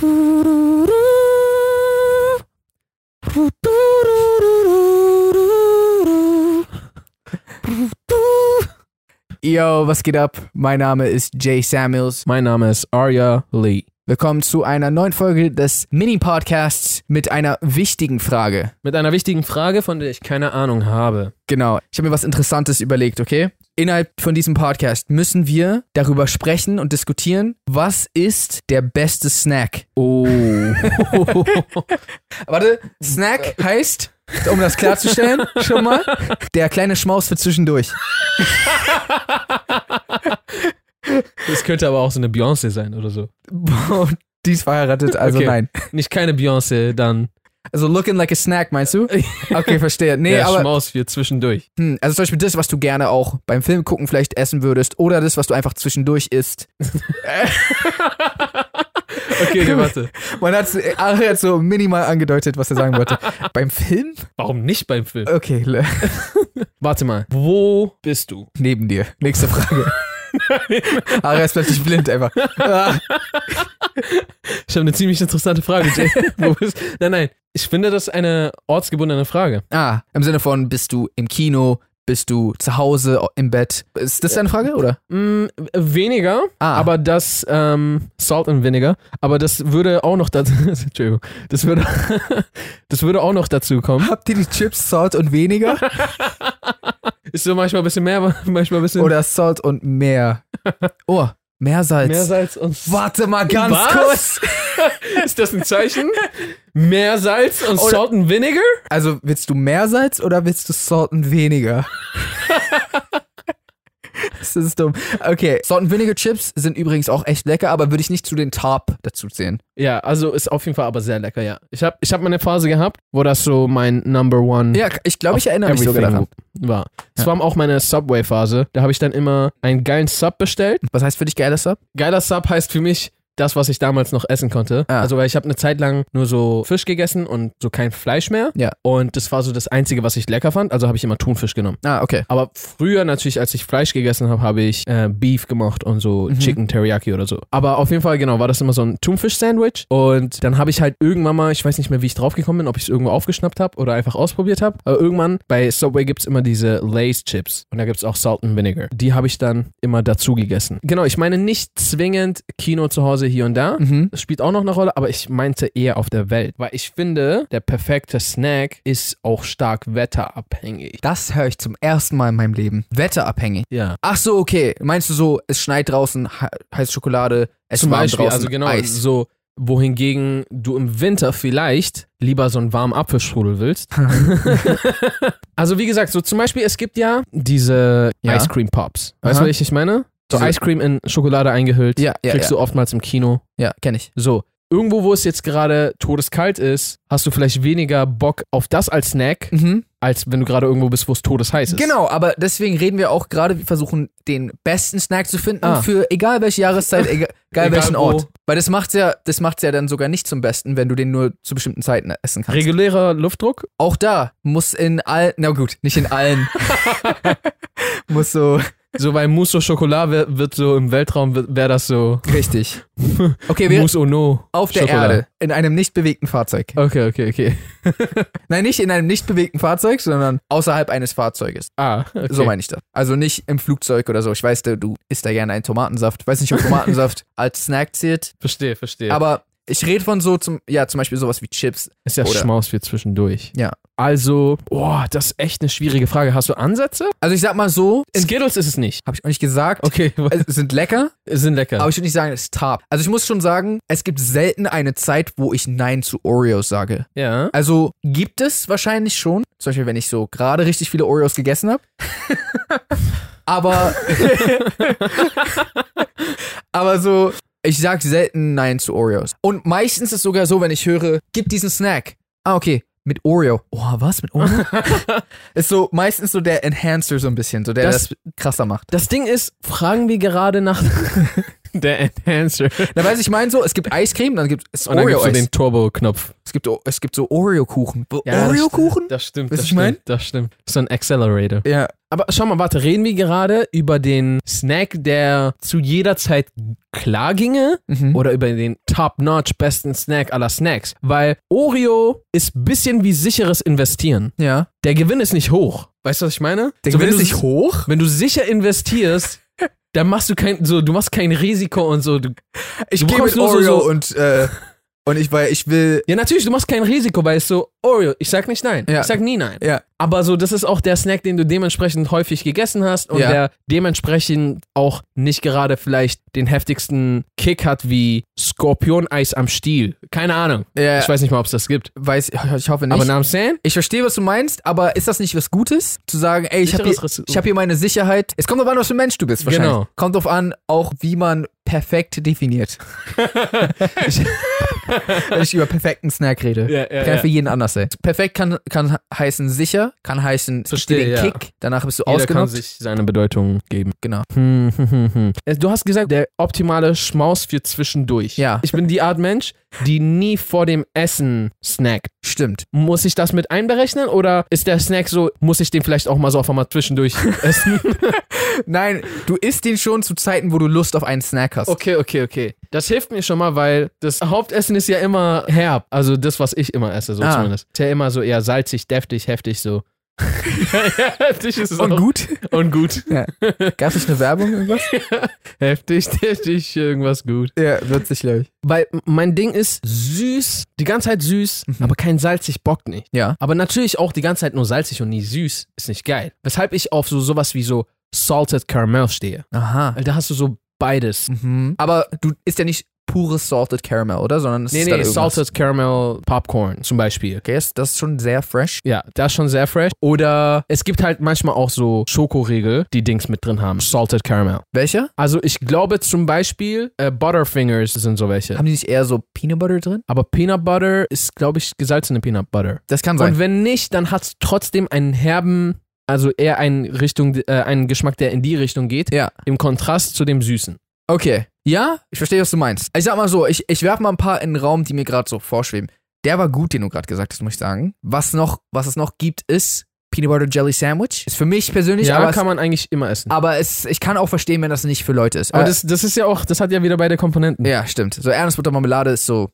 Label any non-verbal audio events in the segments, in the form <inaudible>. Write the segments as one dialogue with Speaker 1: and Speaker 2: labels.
Speaker 1: Yo, was geht ab? Mein Name ist Jay Samuels.
Speaker 2: Mein Name ist Arya Lee.
Speaker 1: Willkommen zu einer neuen Folge des Mini-Podcasts mit einer wichtigen Frage.
Speaker 2: Mit einer wichtigen Frage, von der ich keine Ahnung habe.
Speaker 1: Genau. Ich habe mir was Interessantes überlegt, okay? Innerhalb von diesem Podcast müssen wir darüber sprechen und diskutieren, was ist der beste Snack?
Speaker 2: Oh. <laughs>
Speaker 1: Warte, Snack heißt, um das klarzustellen, <laughs> schon mal, der kleine Schmaus für zwischendurch. <laughs>
Speaker 2: Das könnte aber auch so eine Beyoncé sein oder so.
Speaker 1: Boah, Die ist verheiratet, also
Speaker 2: Okay.
Speaker 1: nein.
Speaker 2: Nicht keine Beyoncé, dann
Speaker 1: Also looking like a snack, meinst du? <laughs> Okay, verstehe. Nee,
Speaker 2: der
Speaker 1: aber
Speaker 2: Schmaus für zwischendurch.
Speaker 1: hm, also zum Beispiel das, was du gerne auch beim Film gucken vielleicht essen würdest oder das, was du einfach zwischendurch isst. <laughs>
Speaker 2: Okay, nee, warte. <laughs>
Speaker 1: Man hat Ari hat so minimal angedeutet, was er sagen wollte. beim Film?
Speaker 2: Warum nicht beim Film?
Speaker 1: Okay,
Speaker 2: Warte mal. Wo bist du?
Speaker 1: neben dir. Nächste Frage. Ari ist plötzlich blind einfach.
Speaker 2: Ich habe eine ziemlich interessante Frage, Jay. <laughs> Nein, nein. Ich finde das eine ortsgebundene Frage.
Speaker 1: Ah, im Sinne von, bist du im Kino? Bist du zu Hause im Bett? Ist das deine Frage, oder?
Speaker 2: Mm, weniger,
Speaker 1: Ah.
Speaker 2: aber das ähm, Salt and Vinegar, aber das würde auch noch dazu, <laughs> Entschuldigung, das würde, <laughs> das würde auch noch dazu kommen.
Speaker 1: Habt ihr die Chips Salt und weniger?
Speaker 2: Ist so manchmal ein bisschen mehr, <laughs> manchmal ein bisschen
Speaker 1: oder Salt und mehr? <laughs> Oh, Meersalz.
Speaker 2: Meersalz und
Speaker 1: Warte mal ganz
Speaker 2: Was?
Speaker 1: kurz. <laughs>
Speaker 2: Ist das ein Zeichen? Meersalz und
Speaker 1: Oder-
Speaker 2: Salt and Vinegar?
Speaker 1: Also willst du Meersalz oder willst du Salt und weniger? Das ist dumm. Okay, Salt und Vinegar Chips sind übrigens auch echt lecker, aber würde ich nicht zu den Top dazu zählen.
Speaker 2: Ja, also ist auf jeden Fall aber sehr lecker, ja. Ich habe ich hab mal eine Phase gehabt, wo das so mein Number One
Speaker 1: Ja, ich glaube, ich erinnere mich sogar daran.
Speaker 2: war. Es
Speaker 1: Ja.
Speaker 2: war auch meine Subway-Phase. Da habe ich dann immer einen geilen Sub bestellt.
Speaker 1: Was heißt für dich geiler Sub?
Speaker 2: Geiler Sub heißt für mich das, was ich damals noch essen konnte.
Speaker 1: Ah.
Speaker 2: Also, weil ich habe eine Zeit lang nur so Fisch gegessen und so kein Fleisch mehr.
Speaker 1: Ja.
Speaker 2: Und das war so das Einzige, was ich lecker fand. Also habe ich immer Thunfisch genommen.
Speaker 1: Ah, okay.
Speaker 2: Aber früher natürlich, als ich Fleisch gegessen habe, habe ich äh, Beef gemacht und so
Speaker 1: Mhm.
Speaker 2: Chicken Teriyaki oder so. Aber auf jeden Fall, genau, war das immer so ein Thunfisch-Sandwich. Und dann habe ich halt irgendwann mal, ich weiß nicht mehr, wie ich draufgekommen bin, ob ich es irgendwo aufgeschnappt habe oder einfach ausprobiert habe. Aber irgendwann bei Subway gibt es immer diese Lay's-Chips. Und da gibt es auch Salt and Vinegar. Die habe ich dann immer dazu gegessen. Genau, ich meine nicht zwingend Kino zu Hause hier und da.
Speaker 1: Mhm.
Speaker 2: Das spielt auch noch eine Rolle, aber ich meinte eher auf der Welt. Weil ich finde, der perfekte Snack ist auch stark wetterabhängig.
Speaker 1: Das höre ich zum ersten Mal in meinem Leben. Wetterabhängig.
Speaker 2: Ja.
Speaker 1: Ach so, okay. Meinst du so, es schneit draußen, he- heiße Schokolade, es
Speaker 2: Zum Beispiel,
Speaker 1: draußen,
Speaker 2: also genau,
Speaker 1: Eis.
Speaker 2: so, wohingegen du im Winter vielleicht lieber so einen warmen Apfelstrudel willst. <laughs> <laughs> also wie gesagt, so zum Beispiel, es gibt ja diese
Speaker 1: Ja.
Speaker 2: Ice Cream Pops. Weißt du, was ich meine? So Ice Cream in Schokolade eingehüllt.
Speaker 1: Ja, ja,
Speaker 2: Kriegst
Speaker 1: ja.
Speaker 2: du oftmals im Kino.
Speaker 1: Ja, kenne ich.
Speaker 2: So. Irgendwo, wo es jetzt gerade todeskalt ist, hast du vielleicht weniger Bock auf das als Snack,
Speaker 1: Mhm.
Speaker 2: als wenn du gerade irgendwo bist, wo es todesheiß ist.
Speaker 1: Genau, aber deswegen reden wir auch gerade, wir versuchen den besten Snack zu finden
Speaker 2: Ah.
Speaker 1: für egal welche Jahreszeit, <laughs> egal, egal welchen
Speaker 2: wo.
Speaker 1: Ort. Weil das macht's ja, das macht's ja dann sogar nicht zum Besten, wenn du den nur zu bestimmten Zeiten essen kannst.
Speaker 2: Regulärer Luftdruck?
Speaker 1: auch da muss in all, na gut, nicht in allen, <laughs> <laughs> muss so
Speaker 2: So bei Mousse au Chocolat wird, wird so im Weltraum, wäre das so
Speaker 1: richtig. <laughs> Okay, wir
Speaker 2: Mousse au No.
Speaker 1: auf der
Speaker 2: Schokolade.
Speaker 1: Erde in einem nicht bewegten Fahrzeug.
Speaker 2: Okay, okay, okay. <laughs>
Speaker 1: Nein, nicht in einem nicht bewegten Fahrzeug, sondern außerhalb eines Fahrzeuges.
Speaker 2: Ah, okay.
Speaker 1: So meine ich das. Also nicht im Flugzeug oder so. Ich weiß, du isst da gerne einen Tomatensaft. Weiß nicht, ob Tomatensaft <laughs> als Snack zählt.
Speaker 2: Verstehe, verstehe.
Speaker 1: Aber ich rede von so zum, ja, zum Beispiel sowas wie Chips.
Speaker 2: ist ja
Speaker 1: oder-
Speaker 2: Schmaus für zwischendurch.
Speaker 1: Ja.
Speaker 2: Also, boah, das ist echt eine schwierige Frage. Hast du Ansätze?
Speaker 1: Also ich sag mal so,
Speaker 2: Skittles ist es nicht.
Speaker 1: habe ich auch nicht gesagt,
Speaker 2: Okay, <laughs>
Speaker 1: es sind lecker,
Speaker 2: sind lecker.
Speaker 1: aber ich würde nicht sagen, es ist top. Also ich muss schon sagen, es gibt selten eine Zeit, wo ich Nein zu Oreos sage.
Speaker 2: ja.
Speaker 1: Also gibt es wahrscheinlich schon. Zum Beispiel, wenn ich so gerade richtig viele Oreos gegessen habe. <laughs> aber, <laughs> aber so, ich sag selten Nein zu Oreos. Und meistens ist es sogar so, wenn ich höre, gib diesen Snack. Ah, okay. Mit Oreo. Oh, was? Mit Oreo? <laughs> ist so meistens so der Enhancer so ein bisschen, so der das,
Speaker 2: Das-
Speaker 1: krasser macht.
Speaker 2: Das Ding ist, fragen wir gerade nach <laughs> der Enhancer.
Speaker 1: Na, weiß ich meine so, es gibt Eiscreme, dann gibt es
Speaker 2: Und dann gibt's so
Speaker 1: Oreo-Eis.
Speaker 2: den Turbo-Knopf.
Speaker 1: Es gibt, es gibt so Oreo-Kuchen.
Speaker 2: Ja, das
Speaker 1: Oreo-Kuchen?
Speaker 2: Das stimmt, das
Speaker 1: ich mein?
Speaker 2: stimmt, das stimmt. So ein Accelerator.
Speaker 1: Ja,
Speaker 2: Aber schau mal, warte, reden wir gerade über den Snack, der zu jeder Zeit klar ginge
Speaker 1: Mhm.
Speaker 2: oder über den top-notch besten Snack aller Snacks? Weil Oreo ist ein bisschen wie sicheres Investieren.
Speaker 1: Ja.
Speaker 2: Der Gewinn ist nicht hoch. Weißt du, was ich meine?
Speaker 1: Der
Speaker 2: So,
Speaker 1: Gewinn ist nicht hoch.
Speaker 2: Wenn du sicher investierst, dann machst du kein, so, du machst kein Risiko und so. Du,
Speaker 1: Ich gehe mit
Speaker 2: nur so-
Speaker 1: Oreo
Speaker 2: so-
Speaker 1: und, äh, und ich, weil ich will,
Speaker 2: ja, natürlich, du machst kein Risiko, weil es so, Oreo, ich sag nicht nein.
Speaker 1: Ja.
Speaker 2: Ich sag nie nein.
Speaker 1: ja.
Speaker 2: Aber so, das ist auch der Snack, den du dementsprechend häufig gegessen hast und
Speaker 1: Ja.
Speaker 2: der dementsprechend auch nicht gerade vielleicht den heftigsten Kick hat wie Skorpioneis am Stiel. Keine Ahnung.
Speaker 1: Ja.
Speaker 2: Ich weiß nicht mal, ob es das gibt.
Speaker 1: Weiß, ich hoffe nicht.
Speaker 2: Aber namens Sam?
Speaker 1: ich verstehe, was du meinst, aber ist das nicht was Gutes? Zu sagen, ey, ich habe hier, ich hab hier meine Sicherheit. Es kommt drauf an, was für ein Mensch du bist, wahrscheinlich.
Speaker 2: Genau.
Speaker 1: Kommt drauf an, auch wie man perfekt definiert. <laughs> ich, wenn ich über perfekten Snack rede.
Speaker 2: Ja, ja,
Speaker 1: kann
Speaker 2: ja.
Speaker 1: für jeden anders sein. Perfekt kann, kann heißen sicher, kann heißen
Speaker 2: Verstehe,
Speaker 1: den
Speaker 2: ja.
Speaker 1: Kick, danach bist du
Speaker 2: Jeder kann
Speaker 1: ausgenutzt.
Speaker 2: sich seine Bedeutung geben.
Speaker 1: Genau.
Speaker 2: Hm, hm, hm, Du hast gesagt, der optimale Schmaus für zwischendurch.
Speaker 1: Ja.
Speaker 2: Ich bin die Art Mensch, die nie vor dem Essen snackt.
Speaker 1: Stimmt.
Speaker 2: Muss ich das mit einberechnen oder ist der Snack so, muss ich den vielleicht auch mal so auf einmal zwischendurch <laughs> essen?
Speaker 1: Nein, du isst den schon zu Zeiten, wo du Lust auf einen Snack hast.
Speaker 2: Okay, okay, okay. Das hilft mir schon mal, weil das Hauptessen ist ja immer herb. Also das, was ich immer esse, so
Speaker 1: Ah.
Speaker 2: zumindest. Ist ja immer so eher salzig, deftig, heftig, so. <laughs> ja, heftig ist es
Speaker 1: Und
Speaker 2: auch.
Speaker 1: gut?
Speaker 2: Und gut.
Speaker 1: Gab es eine Werbung irgendwas? <laughs>
Speaker 2: heftig, deftig, irgendwas gut.
Speaker 1: ja, witzig, glaube ich.
Speaker 2: Weil mein Ding ist süß, die ganze Zeit süß, aber kein salzig bockt nicht.
Speaker 1: Ja.
Speaker 2: Aber natürlich auch die ganze Zeit nur salzig und nie süß ist nicht geil. Weshalb ich auf so sowas wie so Salted Caramel stehe.
Speaker 1: Aha.
Speaker 2: Weil da hast du so beides.
Speaker 1: Mhm. Aber du isst ja nicht pures Salted Caramel, oder? Sondern es
Speaker 2: Nee,
Speaker 1: ist
Speaker 2: nee. Salted Caramel Popcorn zum Beispiel.
Speaker 1: Okay, ist das ist schon sehr fresh.
Speaker 2: Ja, das ist schon sehr fresh. Oder es gibt halt manchmal auch so Schokoriegel, die Dings mit drin haben. Salted Caramel.
Speaker 1: Welcher?
Speaker 2: Also ich glaube zum Beispiel äh, Butterfingers sind so welche.
Speaker 1: Haben die nicht eher so Peanut Butter drin?
Speaker 2: Aber Peanut Butter ist, glaube ich, gesalzene Peanut Butter.
Speaker 1: Das kann sein.
Speaker 2: Und wenn nicht, dann hat es trotzdem einen herben, also eher einen, Richtung, äh, einen Geschmack, der in die Richtung geht,
Speaker 1: ja.
Speaker 2: im Kontrast zu dem Süßen.
Speaker 1: Okay. Ja, ich verstehe, was du meinst. Ich sag mal so, ich, ich werfe mal ein paar in den Raum, die mir gerade so vorschweben. Der war gut, den du gerade gesagt hast, muss ich sagen. Was noch, was es noch gibt, ist Peanut Butter Jelly Sandwich. Ist für mich persönlich,
Speaker 2: ja,
Speaker 1: aber,
Speaker 2: kann
Speaker 1: es,
Speaker 2: man eigentlich immer essen.
Speaker 1: aber es, ich kann auch verstehen, wenn das nicht für Leute ist.
Speaker 2: Aber
Speaker 1: Äh,
Speaker 2: das, das ist ja auch, das hat ja wieder beide Komponenten.
Speaker 1: ja, stimmt. So Erdnussbutter Marmelade ist so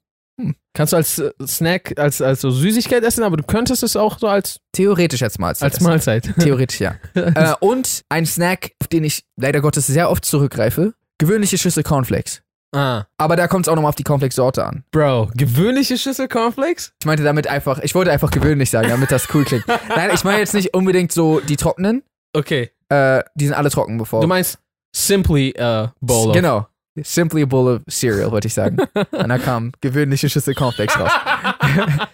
Speaker 2: Kannst du als äh, Snack, als, als so Süßigkeit essen, aber du könntest es auch so als,
Speaker 1: theoretisch jetzt mal.
Speaker 2: als Mahlzeit. <laughs>
Speaker 1: Theoretisch, ja. <laughs> äh, und ein Snack, auf den ich leider Gottes sehr oft zurückgreife. Gewöhnliche Schüssel Cornflakes.
Speaker 2: ah.
Speaker 1: Aber da kommt es auch nochmal auf die Cornflakes-Sorte an.
Speaker 2: Bro, gewöhnliche Schüssel Cornflakes?
Speaker 1: Ich meinte damit einfach, ich wollte einfach gewöhnlich sagen, damit das cool klingt. <laughs> Nein, ich meine jetzt nicht unbedingt so die trockenen.
Speaker 2: Okay.
Speaker 1: Äh, die sind alle trocken bevor.
Speaker 2: Du meinst Simply uh, Bowl.
Speaker 1: Genau. Simply a bowl of cereal, wollte ich sagen. Und da kam gewöhnliche Schüssel Cornflakes raus. <laughs>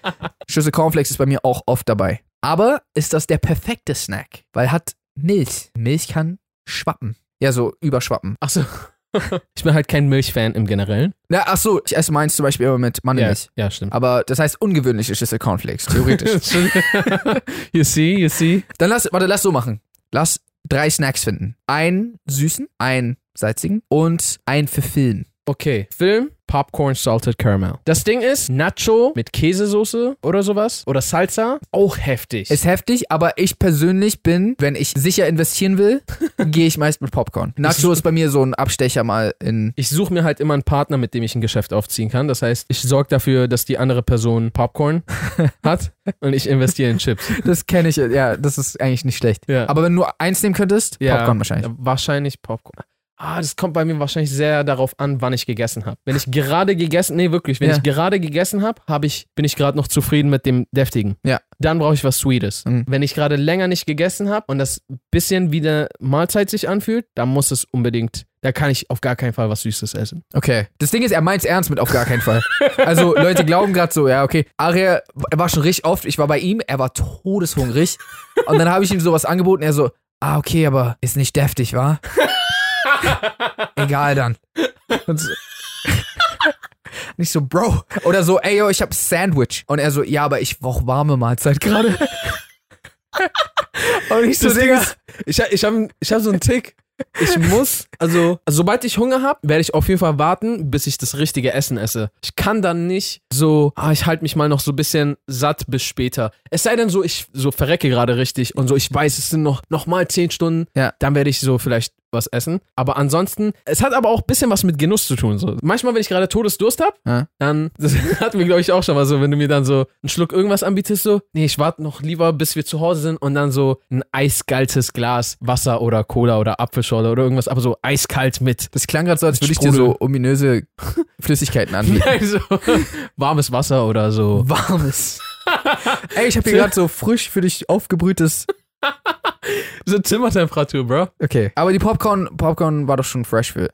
Speaker 1: Schüssel Cornflakes ist bei mir auch oft dabei. Aber ist das der perfekte Snack? Weil hat Milch. Milch kann schwappen. Ja, so überschwappen.
Speaker 2: Achso. <laughs> ich bin halt kein Milchfan im Generellen.
Speaker 1: Ja, ach so, ich esse meins zum Beispiel immer mit
Speaker 2: Ja,
Speaker 1: Mandelmilch.
Speaker 2: ja, stimmt.
Speaker 1: Aber das heißt ungewöhnliche Schüssel Cornflakes, theoretisch. <laughs>
Speaker 2: you see, you see.
Speaker 1: Dann lass, warte, lass so machen. Lass drei Snacks finden. Einen süßen, einen salzigen und einen für Film.
Speaker 2: Okay, Film, Popcorn, Salted Caramel. Das Ding ist, Nacho mit Käsesoße oder sowas oder Salsa, auch heftig.
Speaker 1: Ist heftig, aber ich persönlich bin, wenn ich sicher investieren will, <laughs> gehe ich meist mit Popcorn. Nacho ist bei mir so ein Abstecher mal in.
Speaker 2: ich suche mir halt immer einen Partner, mit dem ich ein Geschäft aufziehen kann. Das heißt, ich sorge dafür, dass die andere Person Popcorn <laughs> hat und ich investiere in Chips.
Speaker 1: Das kenne ich, ja, das ist eigentlich nicht schlecht.
Speaker 2: Ja.
Speaker 1: Aber wenn du nur eins nehmen könntest,
Speaker 2: Ja,
Speaker 1: Popcorn wahrscheinlich.
Speaker 2: Wahrscheinlich Popcorn. Ah, das kommt bei mir wahrscheinlich sehr darauf an, wann ich gegessen habe. Wenn ich gerade gegessen, nee, wirklich, wenn
Speaker 1: Ja.
Speaker 2: ich gerade gegessen habe, hab ich, bin ich gerade noch zufrieden mit dem deftigen.
Speaker 1: Ja.
Speaker 2: Dann brauche ich was Sweetes.
Speaker 1: Mhm.
Speaker 2: Wenn ich gerade länger nicht gegessen habe und das bisschen wie eine Mahlzeit sich anfühlt, dann muss es unbedingt, da kann ich auf gar keinen Fall was Süßes essen.
Speaker 1: Okay. Das Ding ist, er meint es ernst mit auf gar keinen Fall. <laughs> Also Leute glauben gerade so, ja, okay. Aria, er war schon richtig oft, ich war bei ihm, er war todeshungrig. Und dann habe ich ihm sowas angeboten, er so, ah, okay, aber ist nicht deftig, wa? <laughs> Egal dann. Und so, <laughs> nicht so, Bro. Oder so, ey, yo, ich hab Sandwich. Und er so, ja, aber ich brauch warme Mahlzeit gerade. <laughs> Und ich so,
Speaker 2: Das
Speaker 1: Digga.
Speaker 2: ist, ich, ich habe ich hab so einen Tick, ich muss, also sobald ich Hunger habe, werde ich auf jeden Fall warten, bis ich das richtige Essen esse. Ich kann dann nicht so, ah, ich halte mich mal noch so ein bisschen satt bis später. Es sei denn so, ich so verrecke gerade richtig und so, ich weiß, es sind noch, noch mal zehn Stunden,
Speaker 1: Ja.
Speaker 2: dann werde ich so vielleicht was essen. Aber ansonsten, es hat aber auch ein bisschen was mit Genuss zu tun. So. Manchmal, wenn ich gerade Todesdurst habe,
Speaker 1: Ja.
Speaker 2: dann, <laughs> das hatten wir, glaube ich, auch schon mal so, wenn du mir dann so einen Schluck irgendwas anbietest, so, nee, ich warte noch lieber, bis wir zu Hause sind und dann so ein eiskaltes Glas Wasser oder Cola oder Apfelschorle oder irgendwas, aber so eiskalt mit.
Speaker 1: Das klang gerade so, als würde ich dir so ominöse <laughs> Flüssigkeiten anbieten. <laughs>
Speaker 2: Nein, so warmes Wasser oder so.
Speaker 1: Warmes. Ey, ich habe hier gerade so frisch für dich aufgebrühtes.
Speaker 2: So Zimmertemperatur, Bro.
Speaker 1: Okay. Aber die Popcorn, Popcorn war doch schon fresh für.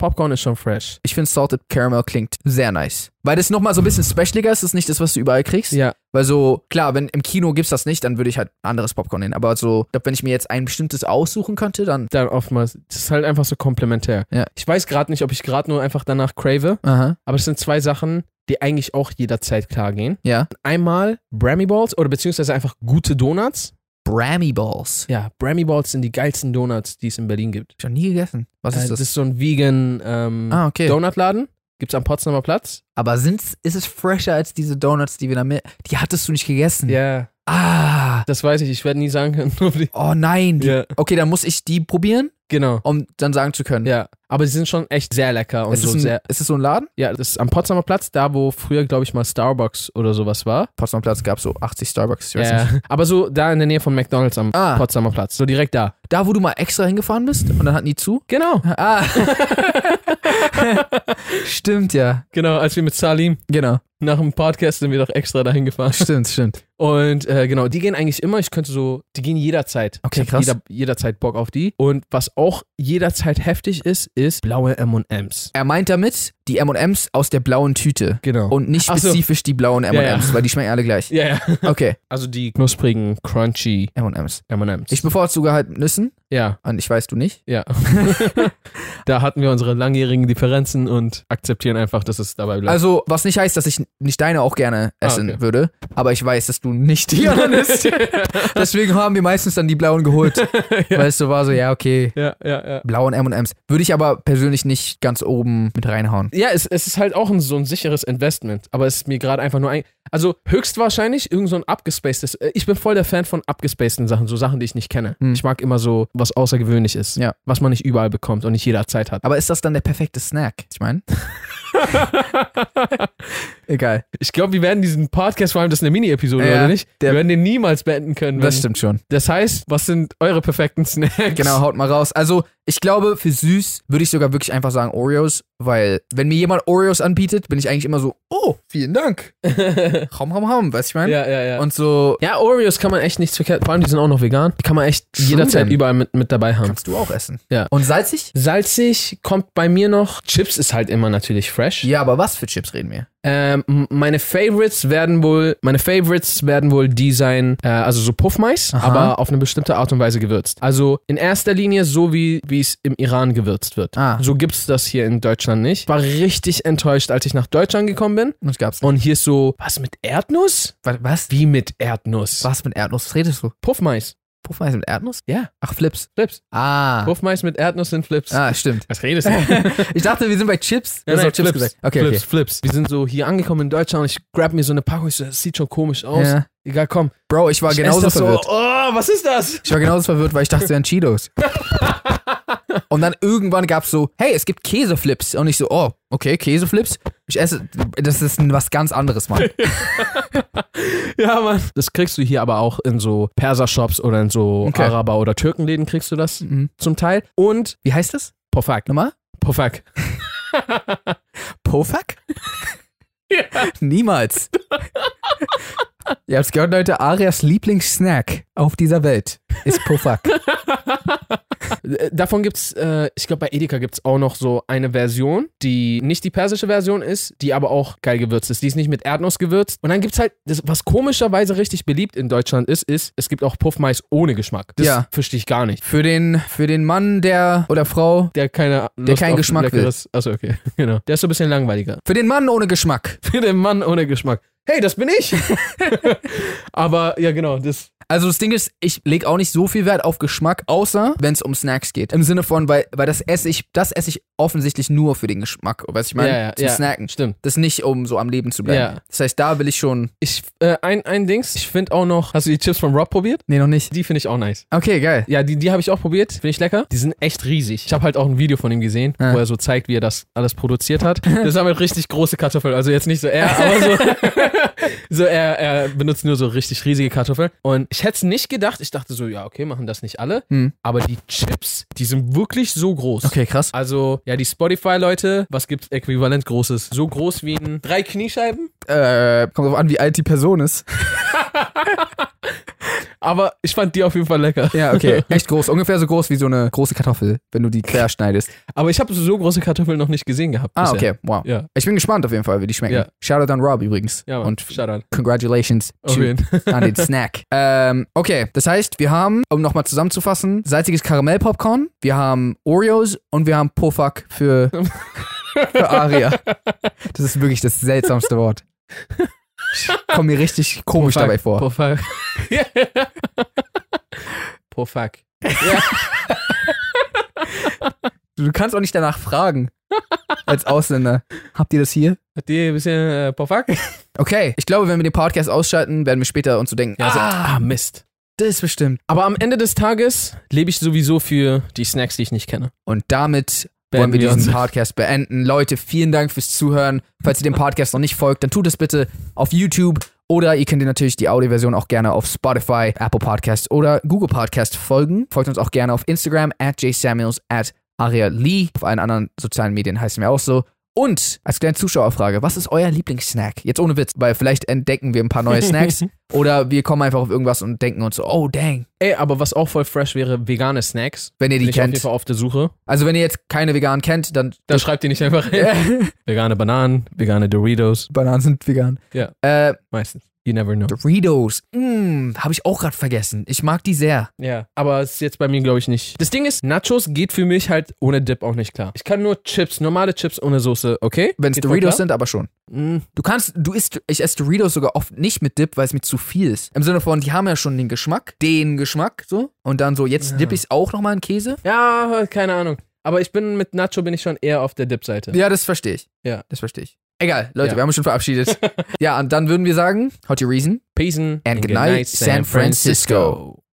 Speaker 2: Popcorn ist schon fresh.
Speaker 1: Ich finde Salted Caramel klingt sehr nice. Weil das nochmal so ein bisschen specialiger ist, das ist nicht das, was du überall kriegst.
Speaker 2: Ja.
Speaker 1: Weil so, klar, wenn im Kino gibt's das nicht, dann würde ich halt anderes Popcorn nehmen. Aber so, ich glaub, wenn ich mir jetzt ein bestimmtes aussuchen könnte, dann.
Speaker 2: Dann oftmals, das ist halt einfach so komplementär.
Speaker 1: Ja.
Speaker 2: Ich weiß gerade nicht, ob ich gerade nur einfach danach crave,
Speaker 1: Aha.
Speaker 2: aber es sind zwei Sachen, die eigentlich auch jederzeit klar gehen.
Speaker 1: Ja.
Speaker 2: Einmal Brammy Balls oder beziehungsweise einfach gute Donuts.
Speaker 1: Brammy Balls.
Speaker 2: Ja, Brammy Balls sind die geilsten Donuts, die es in Berlin gibt.
Speaker 1: Schon nie gegessen. Was
Speaker 2: Äh,
Speaker 1: ist das?
Speaker 2: Das ist so ein vegan ähm,
Speaker 1: ah, okay.
Speaker 2: Donutladen. Gibt's am Potsdamer Platz.
Speaker 1: Aber sind's, ist es fresher als diese Donuts, die wir da mit. Die hattest du nicht gegessen.
Speaker 2: Ja.
Speaker 1: Ah.
Speaker 2: Das weiß ich, ich werde nie sagen können. <laughs>
Speaker 1: Oh nein. Die,
Speaker 2: Ja.
Speaker 1: Okay, dann muss ich die probieren,
Speaker 2: Genau.
Speaker 1: um dann sagen zu können.
Speaker 2: Ja. Aber sie sind schon echt sehr lecker und
Speaker 1: Ist,
Speaker 2: so
Speaker 1: es ein,
Speaker 2: sehr.
Speaker 1: ist es so ein Laden?
Speaker 2: Ja, das ist am Potsdamer Platz, da wo früher, glaube ich, mal Starbucks oder sowas war.
Speaker 1: Potsdamer Platz gab so 80 Starbucks. Ich weiß
Speaker 2: Ja.
Speaker 1: nicht.
Speaker 2: Aber so da in der Nähe von McDonalds am
Speaker 1: Ah.
Speaker 2: Potsdamer Platz. So direkt da.
Speaker 1: Da, wo du mal extra hingefahren bist und dann hatten die zu?
Speaker 2: Genau.
Speaker 1: Ah. <laughs> <laughs> stimmt, ja.
Speaker 2: Genau, als wir mit Salim
Speaker 1: Genau.
Speaker 2: nach dem Podcast sind wir doch extra dahin gefahren.
Speaker 1: Stimmt, stimmt.
Speaker 2: Und äh, genau, die gehen eigentlich immer. Ich könnte so, die gehen jederzeit.
Speaker 1: Okay, krass.
Speaker 2: Jeder, jederzeit Bock auf die. Und was auch jederzeit heftig ist, ist blaue M&M's.
Speaker 1: Er meint damit die M&M's aus der blauen Tüte.
Speaker 2: Genau.
Speaker 1: Und nicht
Speaker 2: Ach so.
Speaker 1: spezifisch die blauen
Speaker 2: ja.
Speaker 1: M&M's, weil die schmecken alle gleich.
Speaker 2: ja, ja.
Speaker 1: Okay,
Speaker 2: Also die knusprigen, crunchy
Speaker 1: M&M's.
Speaker 2: M&M's.
Speaker 1: Ich bevorzuge halt Nüssen
Speaker 2: ja,
Speaker 1: und ich weiß, du nicht.
Speaker 2: ja. <laughs> da hatten wir unsere langjährigen Differenzen und akzeptieren einfach, dass es dabei bleibt.
Speaker 1: Also, was nicht heißt, dass ich nicht deine auch gerne
Speaker 2: Ah,
Speaker 1: essen
Speaker 2: okay.
Speaker 1: würde, aber ich weiß, dass du nicht die <laughs> anderen isst. <laughs> Deswegen haben wir meistens dann die blauen geholt, <laughs> weil es so war so, ja, okay,
Speaker 2: ja, ja, ja.
Speaker 1: blauen M&M's. Würde ich aber persönlich nicht ganz oben mit reinhauen.
Speaker 2: Ja, es, es ist halt auch ein, so ein sicheres Investment, aber es ist mir gerade einfach nur ein. Also höchstwahrscheinlich irgend so ein abgespacedes. äh, Ich bin voll der Fan von abgespaceden Sachen, so Sachen, die ich nicht kenne.
Speaker 1: Hm.
Speaker 2: Ich mag immer so, was außergewöhnlich ist,
Speaker 1: Ja.
Speaker 2: was man nicht überall bekommt und nicht jeder Zeit hat.
Speaker 1: Aber ist das dann der perfekte Snack? Ich meine. <laughs> Egal.
Speaker 2: Ich glaube, wir werden diesen Podcast, vor allem das ist eine Mini-Episode,
Speaker 1: Ja,
Speaker 2: oder nicht?
Speaker 1: der-
Speaker 2: wir werden den niemals beenden können.
Speaker 1: Das stimmt schon.
Speaker 2: Das heißt, was sind eure perfekten Snacks?
Speaker 1: Genau, haut mal raus. Also, ich glaube, für süß würde ich sogar wirklich einfach sagen Oreos, weil wenn mir jemand Oreos anbietet, bin ich eigentlich immer so, oh, vielen Dank. Raum, raum, raum, weißt du, ich meine?
Speaker 2: ja, ja, ja.
Speaker 1: Und so,
Speaker 2: ja, Oreos kann man echt nichts verkehrt, vor allem die sind auch noch vegan. Die kann man echt
Speaker 1: True
Speaker 2: jederzeit
Speaker 1: denn.
Speaker 2: überall mit, mit dabei haben.
Speaker 1: kannst du auch essen.
Speaker 2: Ja.
Speaker 1: Und salzig?
Speaker 2: Salzig kommt bei mir noch. Chips ist halt immer natürlich fresh.
Speaker 1: Ja, aber was für Chips reden wir?
Speaker 2: Ähm, meine Favorites werden wohl, meine Favorites werden wohl die sein, äh, also so Puffmais,
Speaker 1: Aha.
Speaker 2: aber auf eine bestimmte Art und Weise gewürzt. Also in erster Linie so wie wie es im Iran gewürzt wird.
Speaker 1: Ah.
Speaker 2: So gibt's das hier in Deutschland nicht. War richtig enttäuscht, als ich nach Deutschland gekommen bin.
Speaker 1: Und gab's.
Speaker 2: Und hier ist so, was mit Erdnuss?
Speaker 1: Was?
Speaker 2: Wie mit Erdnuss?
Speaker 1: was mit Erdnuss? Was redest du?
Speaker 2: Puffmais.
Speaker 1: Puffmais mit Erdnuss?
Speaker 2: Ja,
Speaker 1: Ach, Flips.
Speaker 2: Flips.
Speaker 1: Ah.
Speaker 2: Puffmais mit Erdnuss sind Flips.
Speaker 1: Ah, stimmt.
Speaker 2: Was redest du? <laughs>
Speaker 1: ich dachte, wir sind bei Chips. Du
Speaker 2: Nein,
Speaker 1: Chips
Speaker 2: Flips,
Speaker 1: gesagt. Okay,
Speaker 2: Flips,
Speaker 1: okay.
Speaker 2: Flips. Wir sind so hier angekommen in Deutschland und ich grab mir so eine Packung. Ich so, das sieht schon komisch aus.
Speaker 1: Ja.
Speaker 2: Egal, komm.
Speaker 1: Bro, ich war
Speaker 2: Ich
Speaker 1: genauso verwirrt.
Speaker 2: So, oh, was ist das?
Speaker 1: Ich war genauso verwirrt, weil ich dachte, es wären Cheetos. <laughs> <laughs> Und dann irgendwann gab's so, hey, es gibt Käseflips. Und ich so, oh, okay, Käseflips. Ich esse, das ist was ganz anderes, Mann. <laughs>
Speaker 2: Ja, Mann. Das kriegst du hier aber auch in so Perser-Shops oder in so
Speaker 1: Okay.
Speaker 2: Araber- oder Türkenläden kriegst du das
Speaker 1: Mhm.
Speaker 2: zum Teil. Und
Speaker 1: Wie heißt das?
Speaker 2: Pofak.
Speaker 1: Nochmal?
Speaker 2: Pofak. <laughs>
Speaker 1: Pofak?
Speaker 2: Ja.
Speaker 1: Niemals. Ihr habt's gehört, Leute, Arias Lieblingssnack auf dieser Welt ist Pofak.
Speaker 2: Äh, Davon gibt's, äh, ich glaube bei Edeka gibt's auch noch so eine Version, die nicht die persische Version ist, die aber auch geil gewürzt ist. Die ist nicht mit Erdnuss gewürzt. Und dann gibt's halt, das, was komischerweise richtig beliebt in Deutschland ist, ist, es gibt auch Puffmais ohne Geschmack. Das
Speaker 1: Ja.
Speaker 2: verstehe ich gar nicht.
Speaker 1: Für den, für den Mann, der oder Frau,
Speaker 2: Der keine Lust
Speaker 1: keinen Geschmack will.
Speaker 2: leckeres, Achso, okay. <laughs> Genau. Der ist so ein bisschen langweiliger.
Speaker 1: für den Mann ohne Geschmack.
Speaker 2: Für den Mann ohne Geschmack. Hey, das bin ich. <laughs> Aber ja, genau, das.
Speaker 1: Also das Ding ist, ich leg auch nicht so viel Wert auf Geschmack, außer wenn es um Snacks geht. Im Sinne von, weil, weil das esse ich, das esse ich offensichtlich nur für den Geschmack. Weißt du, ich meine,
Speaker 2: Ja, ja,
Speaker 1: zum
Speaker 2: ja.
Speaker 1: Snacken.
Speaker 2: Stimmt.
Speaker 1: Das nicht, um so am Leben zu bleiben.
Speaker 2: Ja.
Speaker 1: Das heißt, da will ich schon.
Speaker 2: Ich, äh, ein, ein Dings, ich finde auch noch, hast du die Chips von Rob probiert?
Speaker 1: Nee, noch nicht.
Speaker 2: Die finde ich auch nice.
Speaker 1: Okay, geil.
Speaker 2: Ja, die, die habe ich auch probiert. Finde ich lecker. Die sind echt riesig. Ich habe halt auch ein Video von ihm gesehen,
Speaker 1: Ja.
Speaker 2: wo er so zeigt, wie er das alles produziert hat. <laughs> Das sind halt richtig große Kartoffeln. Also jetzt nicht so er, <laughs> aber so. <laughs> so er, er benutzt nur so richtig riesige Kartoffeln. Und ich hätte es nicht gedacht. Ich dachte so, ja, okay, machen das nicht alle.
Speaker 1: Hm.
Speaker 2: Aber die Chips, die sind wirklich so groß.
Speaker 1: Okay, krass.
Speaker 2: Also, ja, die Spotify-Leute, was gibt's äquivalent Großes? So groß wie ein drei Kniescheiben?
Speaker 1: Äh, kommt drauf an, wie alt die Person ist. <laughs>
Speaker 2: Aber ich fand die auf jeden Fall lecker.
Speaker 1: Ja, okay. <laughs> Echt groß. Ungefähr so groß wie so eine große Kartoffel, wenn du die quer schneidest.
Speaker 2: Aber ich habe so große Kartoffeln noch nicht gesehen gehabt.
Speaker 1: Ah,
Speaker 2: bisher.
Speaker 1: okay. Wow.
Speaker 2: Ja,
Speaker 1: Ich bin gespannt auf jeden Fall, wie die schmecken.
Speaker 2: Ja.
Speaker 1: Shoutout an Rob übrigens.
Speaker 2: ja, Mann.
Speaker 1: Und
Speaker 2: Shoutout.
Speaker 1: congratulations <laughs> an den Snack. ähm, okay, das heißt, wir haben, um nochmal zusammenzufassen, salziges Karamellpopcorn, wir haben Oreos und wir haben Pofak für, <laughs> für Aria. Das ist wirklich das seltsamste Wort. Ich komme mir richtig <laughs> komisch dabei vor.
Speaker 2: Pro fuck. <laughs> Pro fuck.
Speaker 1: Du kannst auch nicht danach fragen. Als Ausländer. Habt ihr das hier?
Speaker 2: Hat die ein bisschen äh, fuck?
Speaker 1: Okay, ich glaube, wenn wir den Podcast ausschalten, werden wir später uns so denken,
Speaker 2: Ja, so,
Speaker 1: ah,
Speaker 2: ah, Mist.
Speaker 1: das ist bestimmt.
Speaker 2: Aber am Ende des Tages lebe ich sowieso für die Snacks, die ich nicht kenne.
Speaker 1: Und damit
Speaker 2: Beenden
Speaker 1: wollen wir diesen. Podcast beenden. Leute, vielen Dank fürs Zuhören. Falls ihr dem Podcast noch nicht folgt, dann tut es bitte auf YouTube oder ihr könnt ihr natürlich die Audioversion auch gerne auf Spotify, Apple Podcast oder Google Podcast folgen. Folgt uns auch gerne auf Instagram at jsamuels at Aria Lee. Auf allen anderen sozialen Medien heißen wir auch so. Und als kleine Zuschauerfrage, was ist euer Lieblingssnack? Jetzt ohne Witz, weil vielleicht entdecken wir ein paar neue Snacks <laughs> oder wir kommen einfach auf irgendwas und denken uns so, oh dang,
Speaker 2: Ey, aber was auch voll fresh wäre, vegane Snacks.
Speaker 1: wenn ihr
Speaker 2: Bin
Speaker 1: die
Speaker 2: ich auf jeden
Speaker 1: kennt.
Speaker 2: Fall auf der Suche.
Speaker 1: Also wenn ihr jetzt keine veganen kennt, dann
Speaker 2: Dann schreibt ihr nicht einfach rein. <laughs> Vegane Bananen, vegane Doritos.
Speaker 1: Bananen sind vegan.
Speaker 2: Ja.
Speaker 1: Äh,
Speaker 2: Meistens. You never know.
Speaker 1: Doritos. Mm, habe ich auch gerade vergessen. Ich mag die sehr.
Speaker 2: Ja, aber es ist jetzt bei mir, glaube ich, nicht. Das Ding ist, Nachos geht für mich halt ohne Dip auch nicht klar. Ich kann nur Chips, normale Chips ohne Soße, okay?
Speaker 1: Wenn es Doritos sind, aber schon.
Speaker 2: Mm,
Speaker 1: Du kannst, du isst, ich esse Doritos sogar oft nicht mit Dip, weil es mir zu viel ist. Im Sinne von, die haben ja schon den Geschmack, den Geschmack, so. Und dann so, jetzt
Speaker 2: Ja.
Speaker 1: dipp ich auch nochmal in Käse.
Speaker 2: Ja, keine Ahnung. Aber ich bin mit Nacho bin ich schon eher auf der Dip-Seite.
Speaker 1: Ja, das verstehe ich.
Speaker 2: Ja.
Speaker 1: Das verstehe ich. Egal, Leute,
Speaker 2: Ja.
Speaker 1: wir haben uns schon verabschiedet. <laughs> ja, und dann würden wir sagen, how to reason?
Speaker 2: Peace and,
Speaker 1: And good night, San Francisco.